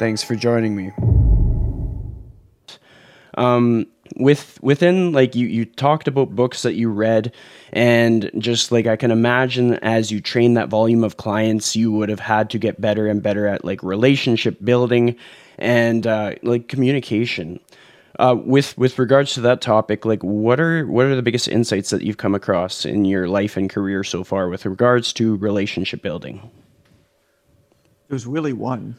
Thanks for joining me. Um, with within like you you talked about books that you read and just like I can imagine as you train that volume of clients you would have had to get better and better at like relationship building and uh, like communication. Uh, with with regards to that topic, like what are what are the biggest insights that you've come across in your life and career so far with regards to relationship building? There's really one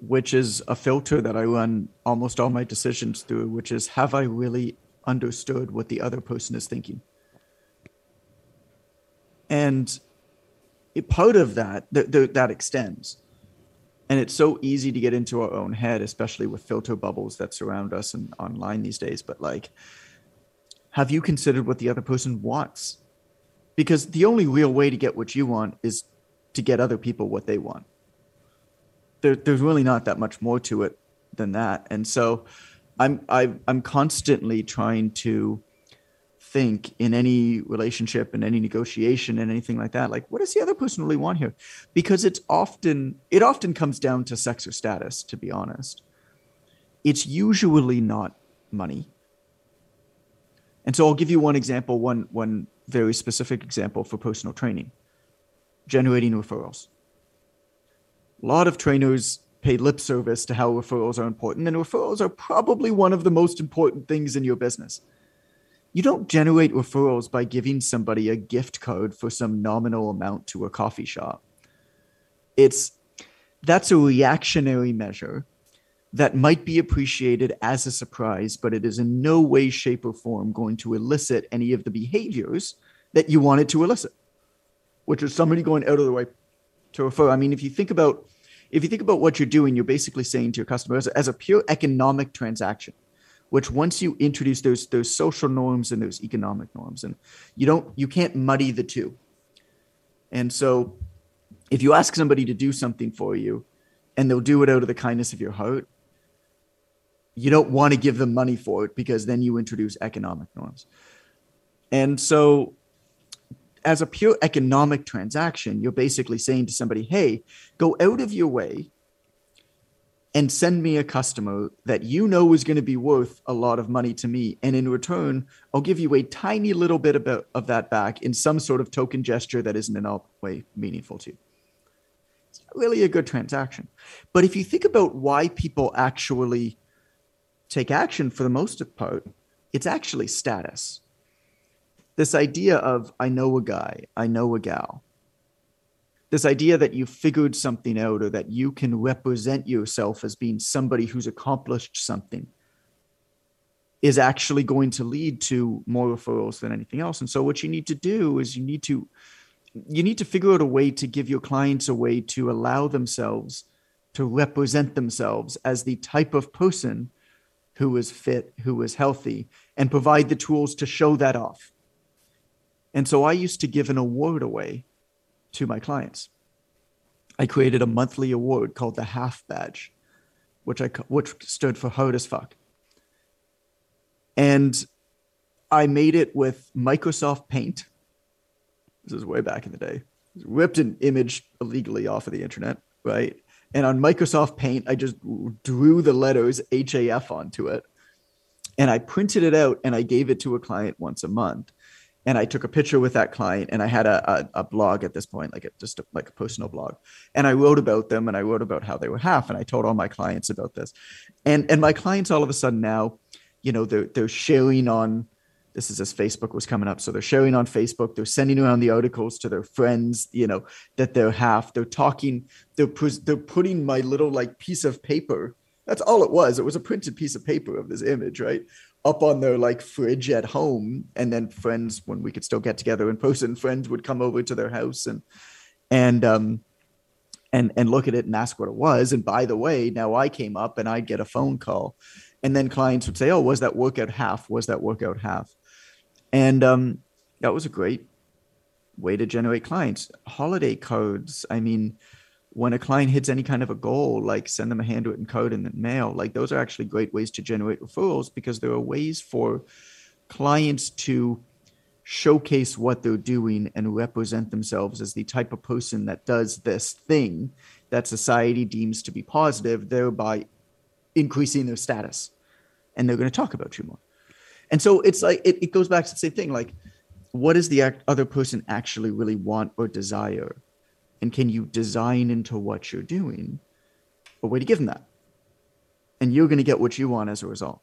which is a filter that I run almost all my decisions through, which is have I really understood what the other person is thinking? And part of that, th- th- that extends. And it's so easy to get into our own head, especially with filter bubbles that surround us and online these days. But like, have you considered what the other person wants? Because the only real way to get what you want is to get other people what they want there, there's really not that much more to it than that. And so I'm I, I'm constantly trying to think in any relationship and any negotiation and anything like that like what does the other person really want here? Because it's often it often comes down to sex or status to be honest. It's usually not money. And so i'll give you one example one one very specific example for personal training. Generating referrals a lot of trainers pay lip service to how referrals are important, and referrals are probably one of the most important things in your business. You don't generate referrals by giving somebody a gift card for some nominal amount to a coffee shop. It's that's a reactionary measure that might be appreciated as a surprise, but it is in no way, shape, or form going to elicit any of the behaviors that you want it to elicit, which is somebody going out of the way refer. I mean, if you think about if you think about what you're doing, you're basically saying to your customer as a, as a pure economic transaction, which once you introduce those those social norms and those economic norms, and you don't you can't muddy the two. And so, if you ask somebody to do something for you, and they'll do it out of the kindness of your heart, you don't want to give them money for it because then you introduce economic norms. And so as a pure economic transaction, you're basically saying to somebody, hey, go out of your way and send me a customer that you know is going to be worth a lot of money to me. And in return, I'll give you a tiny little bit of, of that back in some sort of token gesture that isn't in all way meaningful to you. It's not really a good transaction. But if you think about why people actually take action for the most part, it's actually status this idea of I know a guy, I know a gal. This idea that you figured something out or that you can represent yourself as being somebody who's accomplished something is actually going to lead to more referrals than anything else. And so what you need to do is you need to you need to figure out a way to give your clients a way to allow themselves to represent themselves as the type of person who is fit, who is healthy, and provide the tools to show that off. And so I used to give an award away to my clients. I created a monthly award called the Half Badge, which I which stood for hard as fuck. And I made it with Microsoft Paint. This is way back in the day. Ripped an image illegally off of the internet, right? And on Microsoft Paint, I just drew the letters HAF onto it. And I printed it out and I gave it to a client once a month and I took a picture with that client and I had a, a, a blog at this point, like a, just a, like a personal blog. And I wrote about them and I wrote about how they were half. And I told all my clients about this. And, and my clients all of a sudden now, you know, they're, they're sharing on, this is as Facebook was coming up. So they're sharing on Facebook. They're sending around the articles to their friends, you know, that they're half. They're talking, they're, they're putting my little like piece of paper. That's all it was. It was a printed piece of paper of this image, right? Up on their like fridge at home and then friends when we could still get together in person friends would come over to their house and and um, and and look at it and ask what it was. And by the way, now I came up and I'd get a phone call, and then clients would say, "Oh, was that workout half? Was that workout half?" And um, that was a great way to generate clients. Holiday codes. I mean, when a client hits any kind of a goal, like send them a handwritten code in the mail, like those are actually great ways to generate referrals because there are ways for clients to showcase what they're doing and represent themselves as the type of person that does this thing that society deems to be positive, thereby increasing their status. And they're going to talk about you more. And so it's like, it, it goes back to the same thing. Like, what does the other person actually really want or desire? And can you design into what you're doing a way to give them that? And you're going to get what you want as a result.